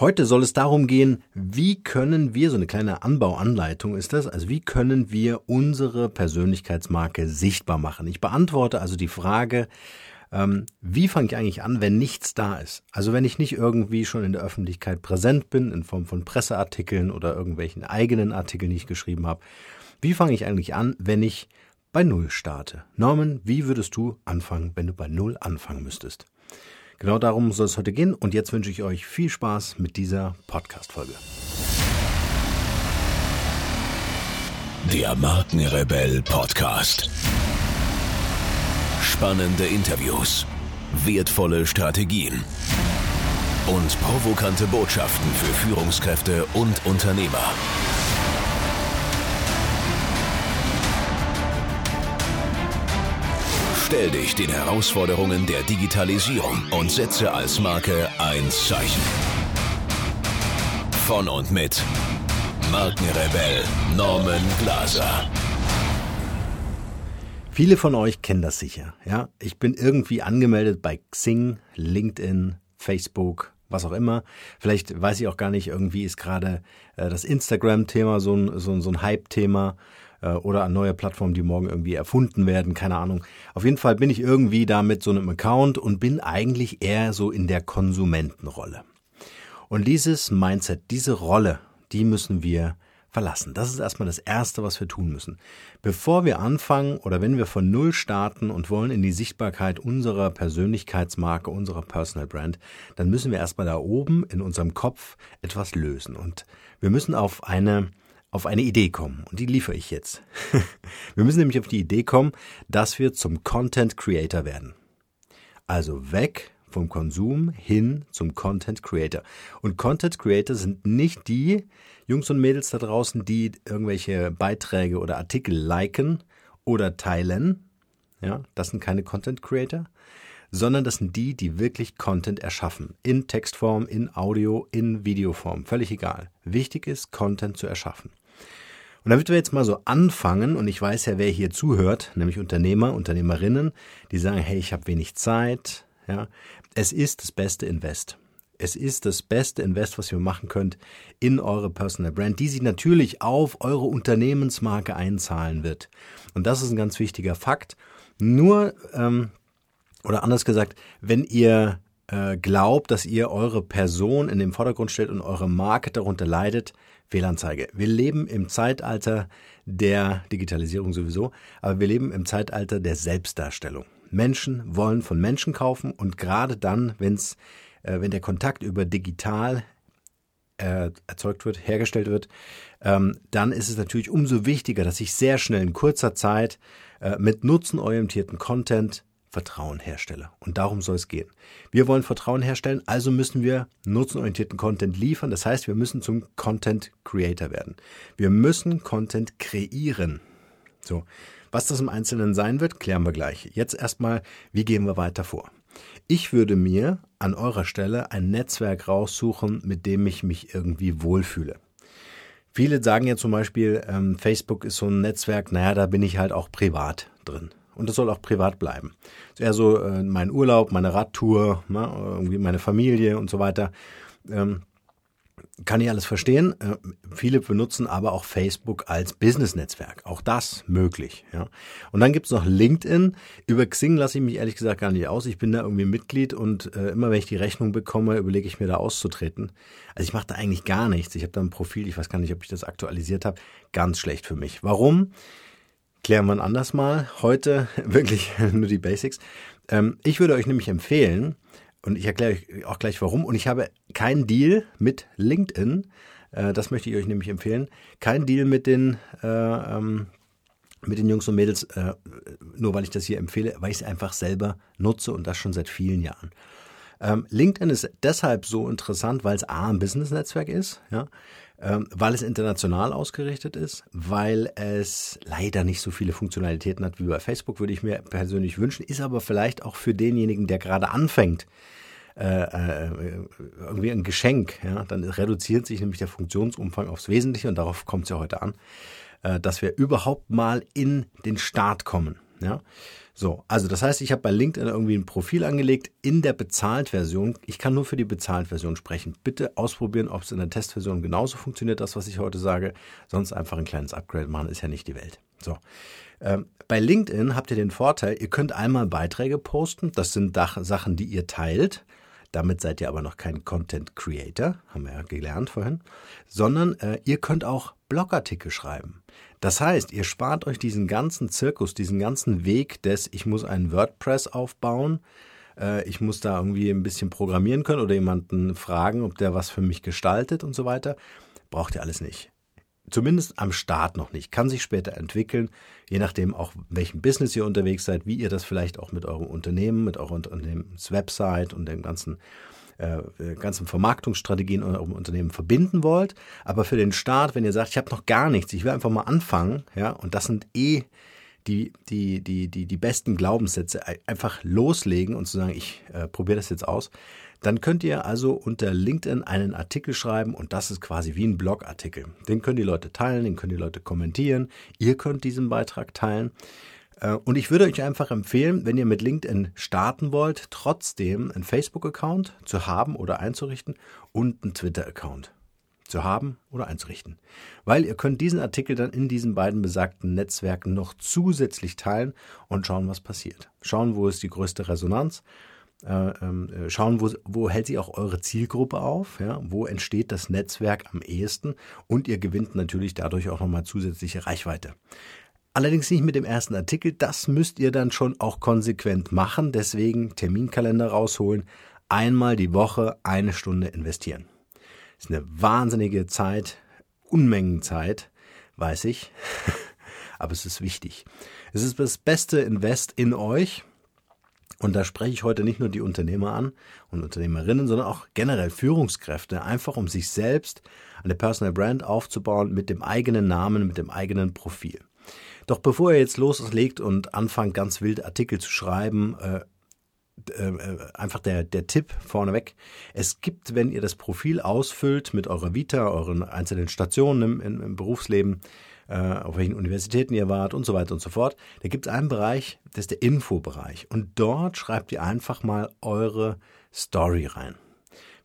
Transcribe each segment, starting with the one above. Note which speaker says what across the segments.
Speaker 1: Heute soll es darum gehen, wie können wir, so eine kleine Anbauanleitung ist das, also wie können wir unsere Persönlichkeitsmarke sichtbar machen. Ich beantworte also die Frage, ähm, wie fange ich eigentlich an, wenn nichts da ist? Also wenn ich nicht irgendwie schon in der Öffentlichkeit präsent bin, in Form von Presseartikeln oder irgendwelchen eigenen Artikeln, die ich geschrieben habe. Wie fange ich eigentlich an, wenn ich bei Null starte? Norman, wie würdest du anfangen, wenn du bei Null anfangen müsstest? Genau darum soll es heute gehen und jetzt wünsche ich euch viel Spaß mit dieser Podcast-Folge.
Speaker 2: Der Markenrebell Podcast. Spannende Interviews, wertvolle Strategien und provokante Botschaften für Führungskräfte und Unternehmer. Stell dich den Herausforderungen der Digitalisierung und setze als Marke ein Zeichen. Von und mit Markenrebell Norman Glaser.
Speaker 1: Viele von euch kennen das sicher. Ja, ich bin irgendwie angemeldet bei Xing, LinkedIn, Facebook, was auch immer. Vielleicht weiß ich auch gar nicht, irgendwie ist gerade äh, das Instagram-Thema so ein, so, so ein Hype-Thema äh, oder an neue Plattformen, die morgen irgendwie erfunden werden, keine Ahnung. Auf jeden Fall bin ich irgendwie da mit so einem Account und bin eigentlich eher so in der Konsumentenrolle. Und dieses Mindset, diese Rolle, die müssen wir verlassen. Das ist erstmal das Erste, was wir tun müssen. Bevor wir anfangen oder wenn wir von Null starten und wollen in die Sichtbarkeit unserer Persönlichkeitsmarke, unserer Personal Brand, dann müssen wir erstmal da oben in unserem Kopf etwas lösen. Und wir müssen auf eine auf eine Idee kommen. Und die liefere ich jetzt. wir müssen nämlich auf die Idee kommen, dass wir zum Content Creator werden. Also weg vom Konsum hin zum Content Creator. Und Content Creator sind nicht die Jungs und Mädels da draußen, die irgendwelche Beiträge oder Artikel liken oder teilen. Ja, das sind keine Content Creator, sondern das sind die, die wirklich Content erschaffen. In Textform, in Audio, in Videoform. Völlig egal. Wichtig ist, Content zu erschaffen. Und damit wir jetzt mal so anfangen, und ich weiß ja, wer hier zuhört, nämlich Unternehmer, Unternehmerinnen, die sagen, hey, ich habe wenig Zeit, ja, es ist das beste Invest. Es ist das beste Invest, was ihr machen könnt in eure Personal Brand, die sich natürlich auf eure Unternehmensmarke einzahlen wird. Und das ist ein ganz wichtiger Fakt. Nur, ähm, oder anders gesagt, wenn ihr äh, glaubt, dass ihr eure Person in den Vordergrund stellt und eure Marke darunter leidet, Fehlanzeige. Wir leben im Zeitalter der Digitalisierung sowieso, aber wir leben im Zeitalter der Selbstdarstellung. Menschen wollen von Menschen kaufen und gerade dann, wenn's, äh, wenn der Kontakt über digital äh, erzeugt wird, hergestellt wird, ähm, dann ist es natürlich umso wichtiger, dass ich sehr schnell in kurzer Zeit äh, mit nutzenorientierten Content Vertrauen herstelle. Und darum soll es gehen. Wir wollen Vertrauen herstellen, also müssen wir nutzenorientierten Content liefern. Das heißt, wir müssen zum Content Creator werden. Wir müssen Content kreieren. So. Was das im Einzelnen sein wird, klären wir gleich. Jetzt erstmal, wie gehen wir weiter vor? Ich würde mir an eurer Stelle ein Netzwerk raussuchen, mit dem ich mich irgendwie wohlfühle. Viele sagen ja zum Beispiel, ähm, Facebook ist so ein Netzwerk, naja, da bin ich halt auch privat drin. Und das soll auch privat bleiben. Das ist eher so äh, mein Urlaub, meine Radtour, ne, irgendwie meine Familie und so weiter. Ähm, kann ich alles verstehen. Äh, viele benutzen aber auch Facebook als Business-Netzwerk. Auch das möglich. Ja. Und dann gibt's noch LinkedIn. Über Xing lasse ich mich ehrlich gesagt gar nicht aus. Ich bin da irgendwie Mitglied und äh, immer wenn ich die Rechnung bekomme, überlege ich mir da auszutreten. Also ich mache da eigentlich gar nichts. Ich habe da ein Profil, ich weiß gar nicht, ob ich das aktualisiert habe. Ganz schlecht für mich. Warum? Klären wir anders mal. Heute wirklich nur die Basics. Ähm, ich würde euch nämlich empfehlen, und ich erkläre euch auch gleich warum, und ich habe keinen Deal mit LinkedIn, äh, das möchte ich euch nämlich empfehlen, kein Deal mit den, äh, ähm, mit den Jungs und Mädels, äh, nur weil ich das hier empfehle, weil ich es einfach selber nutze und das schon seit vielen Jahren. Ähm, LinkedIn ist deshalb so interessant, weil es A, ein Business-Netzwerk ist, ja, ähm, weil es international ausgerichtet ist, weil es leider nicht so viele Funktionalitäten hat wie bei Facebook, würde ich mir persönlich wünschen, ist aber vielleicht auch für denjenigen, der gerade anfängt, äh, äh, irgendwie ein Geschenk. Ja? Dann reduziert sich nämlich der Funktionsumfang aufs Wesentliche und darauf kommt es ja heute an, äh, dass wir überhaupt mal in den Start kommen. Ja, so, also das heißt, ich habe bei LinkedIn irgendwie ein Profil angelegt in der Bezahlt-Version. Ich kann nur für die Bezahlt-Version sprechen. Bitte ausprobieren, ob es in der Testversion genauso funktioniert, das, was ich heute sage. Sonst einfach ein kleines Upgrade machen, ist ja nicht die Welt. So. Ähm, bei LinkedIn habt ihr den Vorteil, ihr könnt einmal Beiträge posten. Das sind Sachen, die ihr teilt. Damit seid ihr aber noch kein Content Creator, haben wir ja gelernt vorhin, sondern äh, ihr könnt auch Blogartikel schreiben. Das heißt, ihr spart euch diesen ganzen Zirkus, diesen ganzen Weg des, ich muss einen WordPress aufbauen, äh, ich muss da irgendwie ein bisschen programmieren können oder jemanden fragen, ob der was für mich gestaltet und so weiter. Braucht ihr alles nicht. Zumindest am Start noch nicht. Kann sich später entwickeln, je nachdem auch, welchem Business ihr unterwegs seid, wie ihr das vielleicht auch mit eurem Unternehmen, mit eurer Unternehmenswebsite und dem ganzen äh, ganzen Vermarktungsstrategien eurem Unternehmen verbinden wollt. Aber für den Start, wenn ihr sagt, ich habe noch gar nichts, ich will einfach mal anfangen, ja, und das sind eh die, die, die, die, die besten Glaubenssätze, einfach loslegen und zu sagen, ich äh, probiere das jetzt aus, dann könnt ihr also unter LinkedIn einen Artikel schreiben und das ist quasi wie ein Blogartikel. Den können die Leute teilen, den können die Leute kommentieren. Ihr könnt diesen Beitrag teilen. Äh, und ich würde euch einfach empfehlen, wenn ihr mit LinkedIn starten wollt, trotzdem einen Facebook-Account zu haben oder einzurichten und einen Twitter-Account zu haben oder einzurichten. Weil ihr könnt diesen Artikel dann in diesen beiden besagten Netzwerken noch zusätzlich teilen und schauen, was passiert. Schauen, wo ist die größte Resonanz schauen, wo, wo hält sich auch eure Zielgruppe auf, ja? wo entsteht das Netzwerk am ehesten und ihr gewinnt natürlich dadurch auch nochmal zusätzliche Reichweite. Allerdings nicht mit dem ersten Artikel, das müsst ihr dann schon auch konsequent machen, deswegen Terminkalender rausholen, einmal die Woche eine Stunde investieren. Das ist eine wahnsinnige Zeit, Unmengen Zeit, weiß ich, aber es ist wichtig. Es ist das beste Invest in euch, und da spreche ich heute nicht nur die Unternehmer an und Unternehmerinnen, sondern auch generell Führungskräfte, einfach um sich selbst eine Personal Brand aufzubauen mit dem eigenen Namen, mit dem eigenen Profil. Doch bevor ihr jetzt loslegt und anfangt, ganz wild Artikel zu schreiben, äh, äh, einfach der, der Tipp vorneweg. Es gibt, wenn ihr das Profil ausfüllt mit eurer Vita, euren einzelnen Stationen im, im, im Berufsleben, äh, auf welchen Universitäten ihr wart und so weiter und so fort. Da gibt es einen Bereich, das ist der Infobereich. Und dort schreibt ihr einfach mal eure Story rein.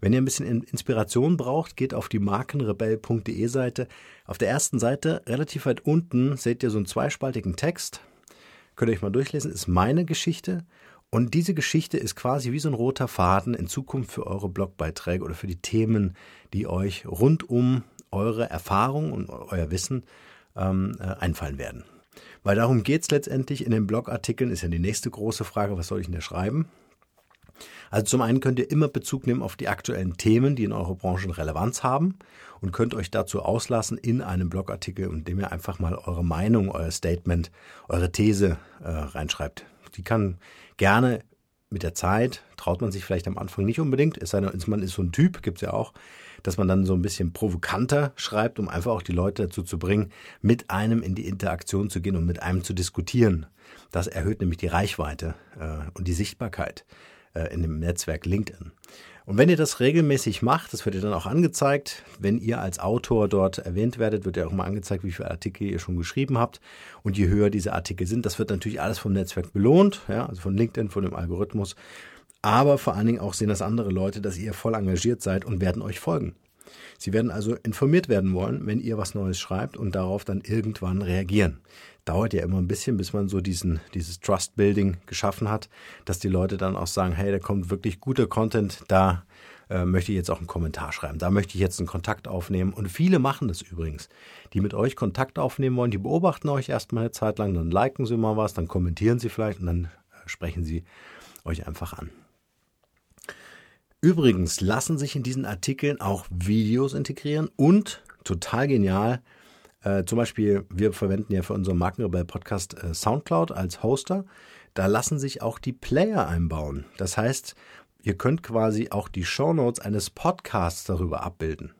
Speaker 1: Wenn ihr ein bisschen Inspiration braucht, geht auf die markenrebell.de Seite. Auf der ersten Seite, relativ weit unten, seht ihr so einen zweispaltigen Text. Könnt ihr euch mal durchlesen, ist meine Geschichte. Und diese Geschichte ist quasi wie so ein roter Faden in Zukunft für eure Blogbeiträge oder für die Themen, die euch rund um eure Erfahrung und euer Wissen ähm, äh, einfallen werden. Weil darum geht es letztendlich in den Blogartikeln, ist ja die nächste große Frage, was soll ich denn da schreiben? Also zum einen könnt ihr immer Bezug nehmen auf die aktuellen Themen, die in eurer Branche Relevanz haben und könnt euch dazu auslassen in einem Blogartikel, indem ihr einfach mal eure Meinung, euer Statement, eure These äh, reinschreibt. Die kann gerne mit der Zeit, traut man sich vielleicht am Anfang nicht unbedingt, es sei denn, man ist so ein Typ, gibt es ja auch, dass man dann so ein bisschen provokanter schreibt, um einfach auch die Leute dazu zu bringen, mit einem in die Interaktion zu gehen und mit einem zu diskutieren. Das erhöht nämlich die Reichweite äh, und die Sichtbarkeit äh, in dem Netzwerk LinkedIn. Und wenn ihr das regelmäßig macht, das wird ihr dann auch angezeigt, wenn ihr als Autor dort erwähnt werdet, wird ja auch mal angezeigt, wie viele Artikel ihr schon geschrieben habt. Und je höher diese Artikel sind, das wird natürlich alles vom Netzwerk belohnt, ja, also von LinkedIn, von dem Algorithmus. Aber vor allen Dingen auch sehen das andere Leute, dass ihr voll engagiert seid und werden euch folgen. Sie werden also informiert werden wollen, wenn ihr was Neues schreibt und darauf dann irgendwann reagieren. Dauert ja immer ein bisschen, bis man so diesen, dieses Trust-Building geschaffen hat, dass die Leute dann auch sagen, hey, da kommt wirklich guter Content, da äh, möchte ich jetzt auch einen Kommentar schreiben, da möchte ich jetzt einen Kontakt aufnehmen. Und viele machen das übrigens, die mit euch Kontakt aufnehmen wollen, die beobachten euch erstmal eine Zeit lang, dann liken sie mal was, dann kommentieren sie vielleicht und dann äh, sprechen sie euch einfach an. Übrigens lassen sich in diesen Artikeln auch Videos integrieren und total genial. Äh, zum Beispiel, wir verwenden ja für unseren Markenrebell-Podcast äh, Soundcloud als Hoster. Da lassen sich auch die Player einbauen. Das heißt, ihr könnt quasi auch die Shownotes eines Podcasts darüber abbilden.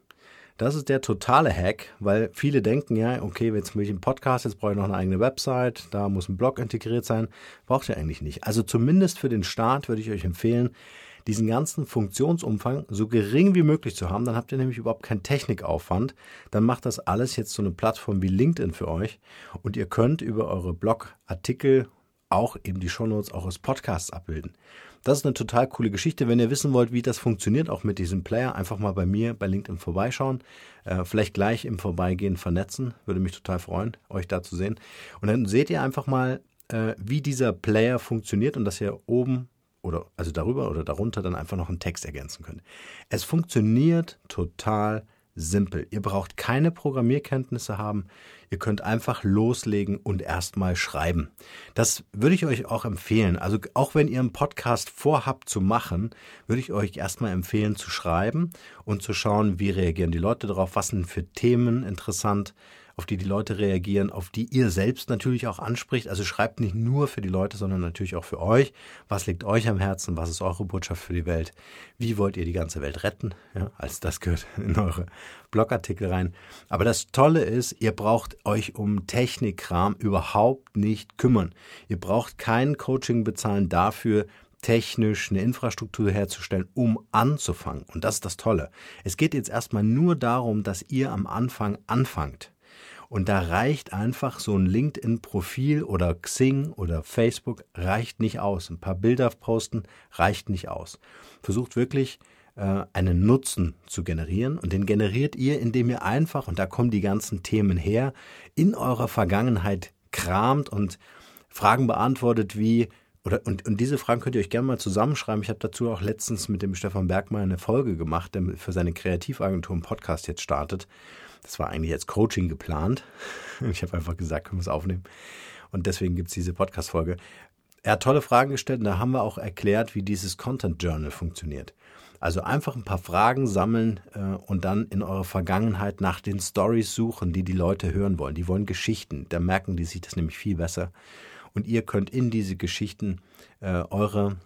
Speaker 1: Das ist der totale Hack, weil viele denken ja, okay, jetzt möchte ich einen Podcast, jetzt brauche ich noch eine eigene Website, da muss ein Blog integriert sein. Braucht ihr eigentlich nicht. Also zumindest für den Start würde ich euch empfehlen, diesen ganzen Funktionsumfang so gering wie möglich zu haben. Dann habt ihr nämlich überhaupt keinen Technikaufwand. Dann macht das alles jetzt so eine Plattform wie LinkedIn für euch und ihr könnt über eure Blogartikel auch eben die Shownotes auch als Podcasts abbilden. Das ist eine total coole Geschichte. Wenn ihr wissen wollt, wie das funktioniert, auch mit diesem Player, einfach mal bei mir bei LinkedIn vorbeischauen. Äh, vielleicht gleich im Vorbeigehen vernetzen. Würde mich total freuen, euch da zu sehen. Und dann seht ihr einfach mal, äh, wie dieser Player funktioniert und dass ihr oben oder also darüber oder darunter dann einfach noch einen Text ergänzen könnt. Es funktioniert total simpel. Ihr braucht keine Programmierkenntnisse haben. Ihr könnt einfach loslegen und erstmal schreiben. Das würde ich euch auch empfehlen. Also auch wenn ihr einen Podcast vorhabt zu machen, würde ich euch erstmal empfehlen zu schreiben und zu schauen, wie reagieren die Leute darauf, was sind für Themen interessant, auf die die Leute reagieren, auf die ihr selbst natürlich auch anspricht. Also schreibt nicht nur für die Leute, sondern natürlich auch für euch. Was liegt euch am Herzen? Was ist eure Botschaft für die Welt? Wie wollt ihr die ganze Welt retten? Ja, als das gehört in eure Blogartikel rein. Aber das Tolle ist, ihr braucht euch um Technikkram überhaupt nicht kümmern. Ihr braucht kein Coaching bezahlen dafür, technisch eine Infrastruktur herzustellen, um anzufangen. Und das ist das Tolle. Es geht jetzt erstmal nur darum, dass ihr am Anfang anfangt. Und da reicht einfach so ein LinkedIn-Profil oder Xing oder Facebook reicht nicht aus. Ein paar Bilder posten reicht nicht aus. Versucht wirklich äh, einen Nutzen zu generieren und den generiert ihr, indem ihr einfach, und da kommen die ganzen Themen her, in eurer Vergangenheit kramt und Fragen beantwortet wie, oder, und, und diese Fragen könnt ihr euch gerne mal zusammenschreiben. Ich habe dazu auch letztens mit dem Stefan Bergmann eine Folge gemacht, der für seine Kreativagentur einen Podcast jetzt startet. Das war eigentlich als Coaching geplant. Ich habe einfach gesagt, können wir es aufnehmen. Und deswegen gibt es diese Podcast-Folge. Er hat tolle Fragen gestellt und da haben wir auch erklärt, wie dieses Content Journal funktioniert. Also einfach ein paar Fragen sammeln äh, und dann in eurer Vergangenheit nach den Stories suchen, die die Leute hören wollen. Die wollen Geschichten. Da merken die sich das nämlich viel besser. Und ihr könnt in diese Geschichten äh, eure,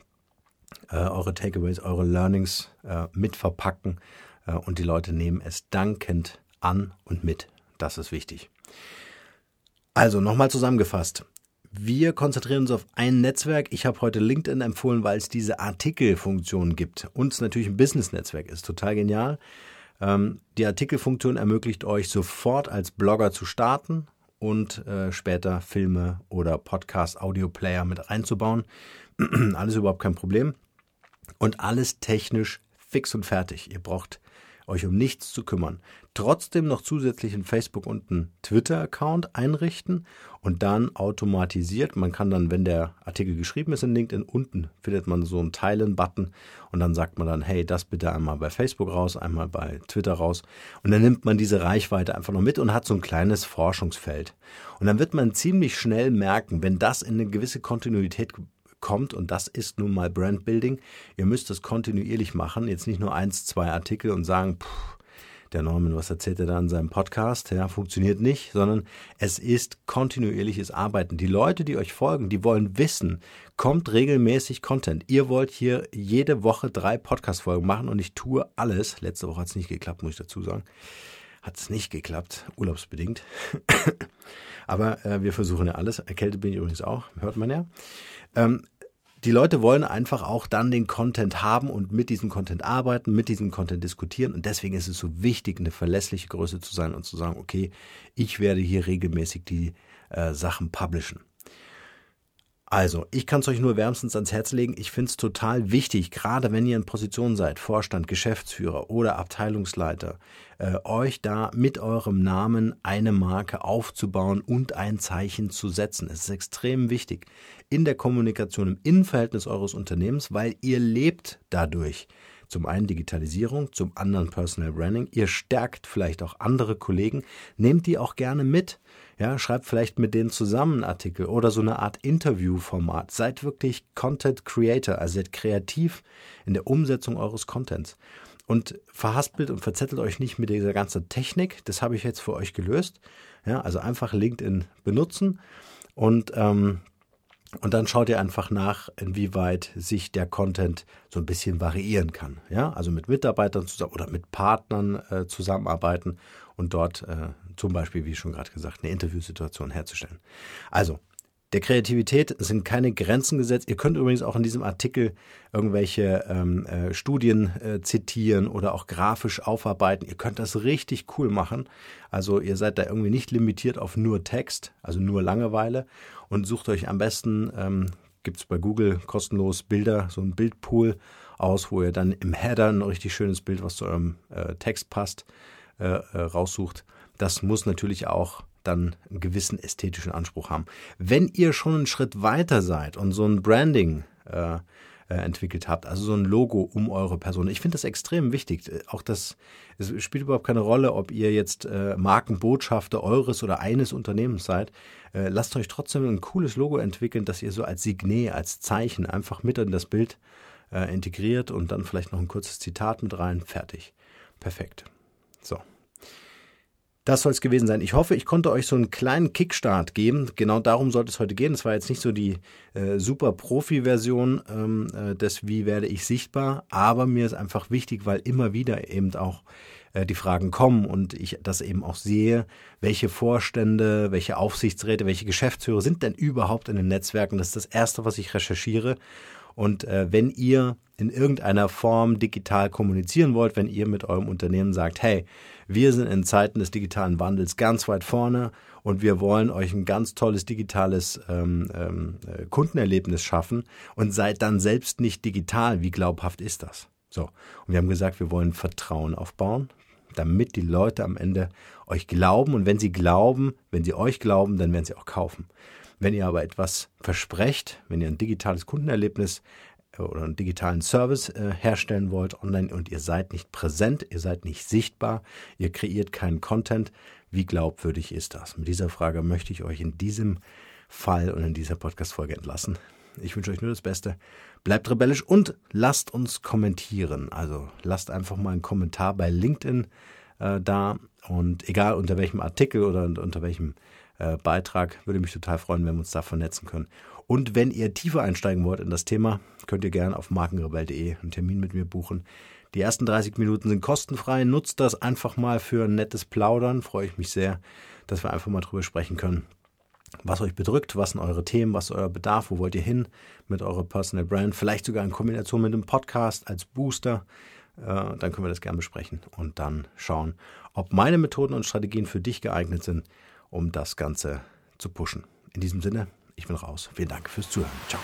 Speaker 1: äh, eure Takeaways, eure Learnings äh, mit verpacken äh, und die Leute nehmen es dankend an und mit. Das ist wichtig. Also nochmal zusammengefasst. Wir konzentrieren uns auf ein Netzwerk. Ich habe heute LinkedIn empfohlen, weil es diese Artikelfunktion gibt. Und natürlich ein Business-Netzwerk ist total genial. Ähm, die Artikelfunktion ermöglicht euch sofort als Blogger zu starten und äh, später Filme oder Podcast, Audio-Player mit reinzubauen. alles überhaupt kein Problem. Und alles technisch fix und fertig. Ihr braucht euch um nichts zu kümmern. Trotzdem noch zusätzlich einen Facebook- und einen Twitter-Account einrichten und dann automatisiert. Man kann dann, wenn der Artikel geschrieben ist in LinkedIn, unten findet man so einen Teilen-Button und dann sagt man dann, hey, das bitte einmal bei Facebook raus, einmal bei Twitter raus. Und dann nimmt man diese Reichweite einfach noch mit und hat so ein kleines Forschungsfeld. Und dann wird man ziemlich schnell merken, wenn das in eine gewisse Kontinuität kommt und das ist nun mal Brandbuilding. Ihr müsst es kontinuierlich machen, jetzt nicht nur eins, zwei Artikel und sagen, pff, der Norman, was erzählt er da in seinem Podcast? Ja, funktioniert nicht, sondern es ist kontinuierliches Arbeiten. Die Leute, die euch folgen, die wollen wissen, kommt regelmäßig Content. Ihr wollt hier jede Woche drei Podcast-Folgen machen und ich tue alles. Letzte Woche hat es nicht geklappt, muss ich dazu sagen. Hat es nicht geklappt, urlaubsbedingt. Aber äh, wir versuchen ja alles. Erkältet bin ich übrigens auch, hört man ja. Ähm, die Leute wollen einfach auch dann den Content haben und mit diesem Content arbeiten, mit diesem Content diskutieren. Und deswegen ist es so wichtig, eine verlässliche Größe zu sein und zu sagen, okay, ich werde hier regelmäßig die äh, Sachen publishen. Also, ich kann es euch nur wärmstens ans Herz legen. Ich finde es total wichtig, gerade wenn ihr in Position seid, Vorstand, Geschäftsführer oder Abteilungsleiter, äh, euch da mit eurem Namen eine Marke aufzubauen und ein Zeichen zu setzen. Es ist extrem wichtig in der Kommunikation, im Innenverhältnis eures Unternehmens, weil ihr lebt dadurch. Zum einen Digitalisierung, zum anderen Personal Branding. Ihr stärkt vielleicht auch andere Kollegen, nehmt die auch gerne mit. Ja, schreibt vielleicht mit denen zusammen Artikel oder so eine Art Interviewformat. Seid wirklich Content Creator, also seid kreativ in der Umsetzung eures Contents. Und verhaspelt und verzettelt euch nicht mit dieser ganzen Technik. Das habe ich jetzt für euch gelöst. Ja, also einfach LinkedIn benutzen und ähm, und dann schaut ihr einfach nach, inwieweit sich der Content so ein bisschen variieren kann. Ja, also mit Mitarbeitern zusammen oder mit Partnern äh, zusammenarbeiten und dort äh, zum Beispiel, wie schon gerade gesagt, eine Interviewsituation herzustellen. Also, Der Kreativität sind keine Grenzen gesetzt. Ihr könnt übrigens auch in diesem Artikel irgendwelche ähm, äh, Studien äh, zitieren oder auch grafisch aufarbeiten. Ihr könnt das richtig cool machen. Also ihr seid da irgendwie nicht limitiert auf nur Text, also nur Langeweile und sucht euch am besten, ähm, gibt es bei Google kostenlos Bilder, so ein Bildpool aus, wo ihr dann im Header ein richtig schönes Bild, was zu eurem äh, Text passt, äh, äh, raussucht. Das muss natürlich auch dann einen gewissen ästhetischen Anspruch haben. Wenn ihr schon einen Schritt weiter seid und so ein Branding äh, äh entwickelt habt, also so ein Logo um eure Person. Ich finde das extrem wichtig. Auch das, es spielt überhaupt keine Rolle, ob ihr jetzt äh, Markenbotschafter eures oder eines Unternehmens seid. Äh, lasst euch trotzdem ein cooles Logo entwickeln, das ihr so als Signet, als Zeichen einfach mit in das Bild äh, integriert und dann vielleicht noch ein kurzes Zitat mit rein. Fertig. Perfekt. So. Das soll es gewesen sein. Ich hoffe, ich konnte euch so einen kleinen Kickstart geben. Genau darum sollte es heute gehen. Es war jetzt nicht so die äh, super Profi-Version ähm, äh, des Wie werde ich sichtbar, aber mir ist einfach wichtig, weil immer wieder eben auch die Fragen kommen und ich das eben auch sehe, welche Vorstände, welche Aufsichtsräte, welche Geschäftsführer sind denn überhaupt in den Netzwerken. Das ist das Erste, was ich recherchiere. Und äh, wenn ihr in irgendeiner Form digital kommunizieren wollt, wenn ihr mit eurem Unternehmen sagt, hey, wir sind in Zeiten des digitalen Wandels ganz weit vorne und wir wollen euch ein ganz tolles digitales ähm, ähm, äh, Kundenerlebnis schaffen und seid dann selbst nicht digital. Wie glaubhaft ist das? So, und wir haben gesagt, wir wollen Vertrauen aufbauen, damit die Leute am Ende euch glauben und wenn sie glauben, wenn sie euch glauben, dann werden sie auch kaufen. Wenn ihr aber etwas versprecht, wenn ihr ein digitales Kundenerlebnis äh, oder einen digitalen Service äh, herstellen wollt online und ihr seid nicht präsent, ihr seid nicht sichtbar, ihr kreiert keinen Content, wie glaubwürdig ist das? Mit dieser Frage möchte ich euch in diesem Fall und in dieser Podcast-Folge entlassen. Ich wünsche euch nur das Beste. Bleibt rebellisch und lasst uns kommentieren. Also lasst einfach mal einen Kommentar bei LinkedIn äh, da und egal unter welchem Artikel oder unter welchem äh, Beitrag. Würde mich total freuen, wenn wir uns da vernetzen können. Und wenn ihr tiefer einsteigen wollt in das Thema, könnt ihr gerne auf markenrebell.de einen Termin mit mir buchen. Die ersten 30 Minuten sind kostenfrei. Nutzt das einfach mal für ein nettes Plaudern. Freue ich mich sehr, dass wir einfach mal drüber sprechen können, was euch bedrückt, was sind eure Themen, was ist euer Bedarf, wo wollt ihr hin mit eurer Personal Brand, vielleicht sogar in Kombination mit einem Podcast als Booster. Äh, dann können wir das gerne besprechen und dann schauen, ob meine Methoden und Strategien für dich geeignet sind, um das Ganze zu pushen. In diesem Sinne, ich bin raus. Vielen Dank fürs Zuhören. Ciao.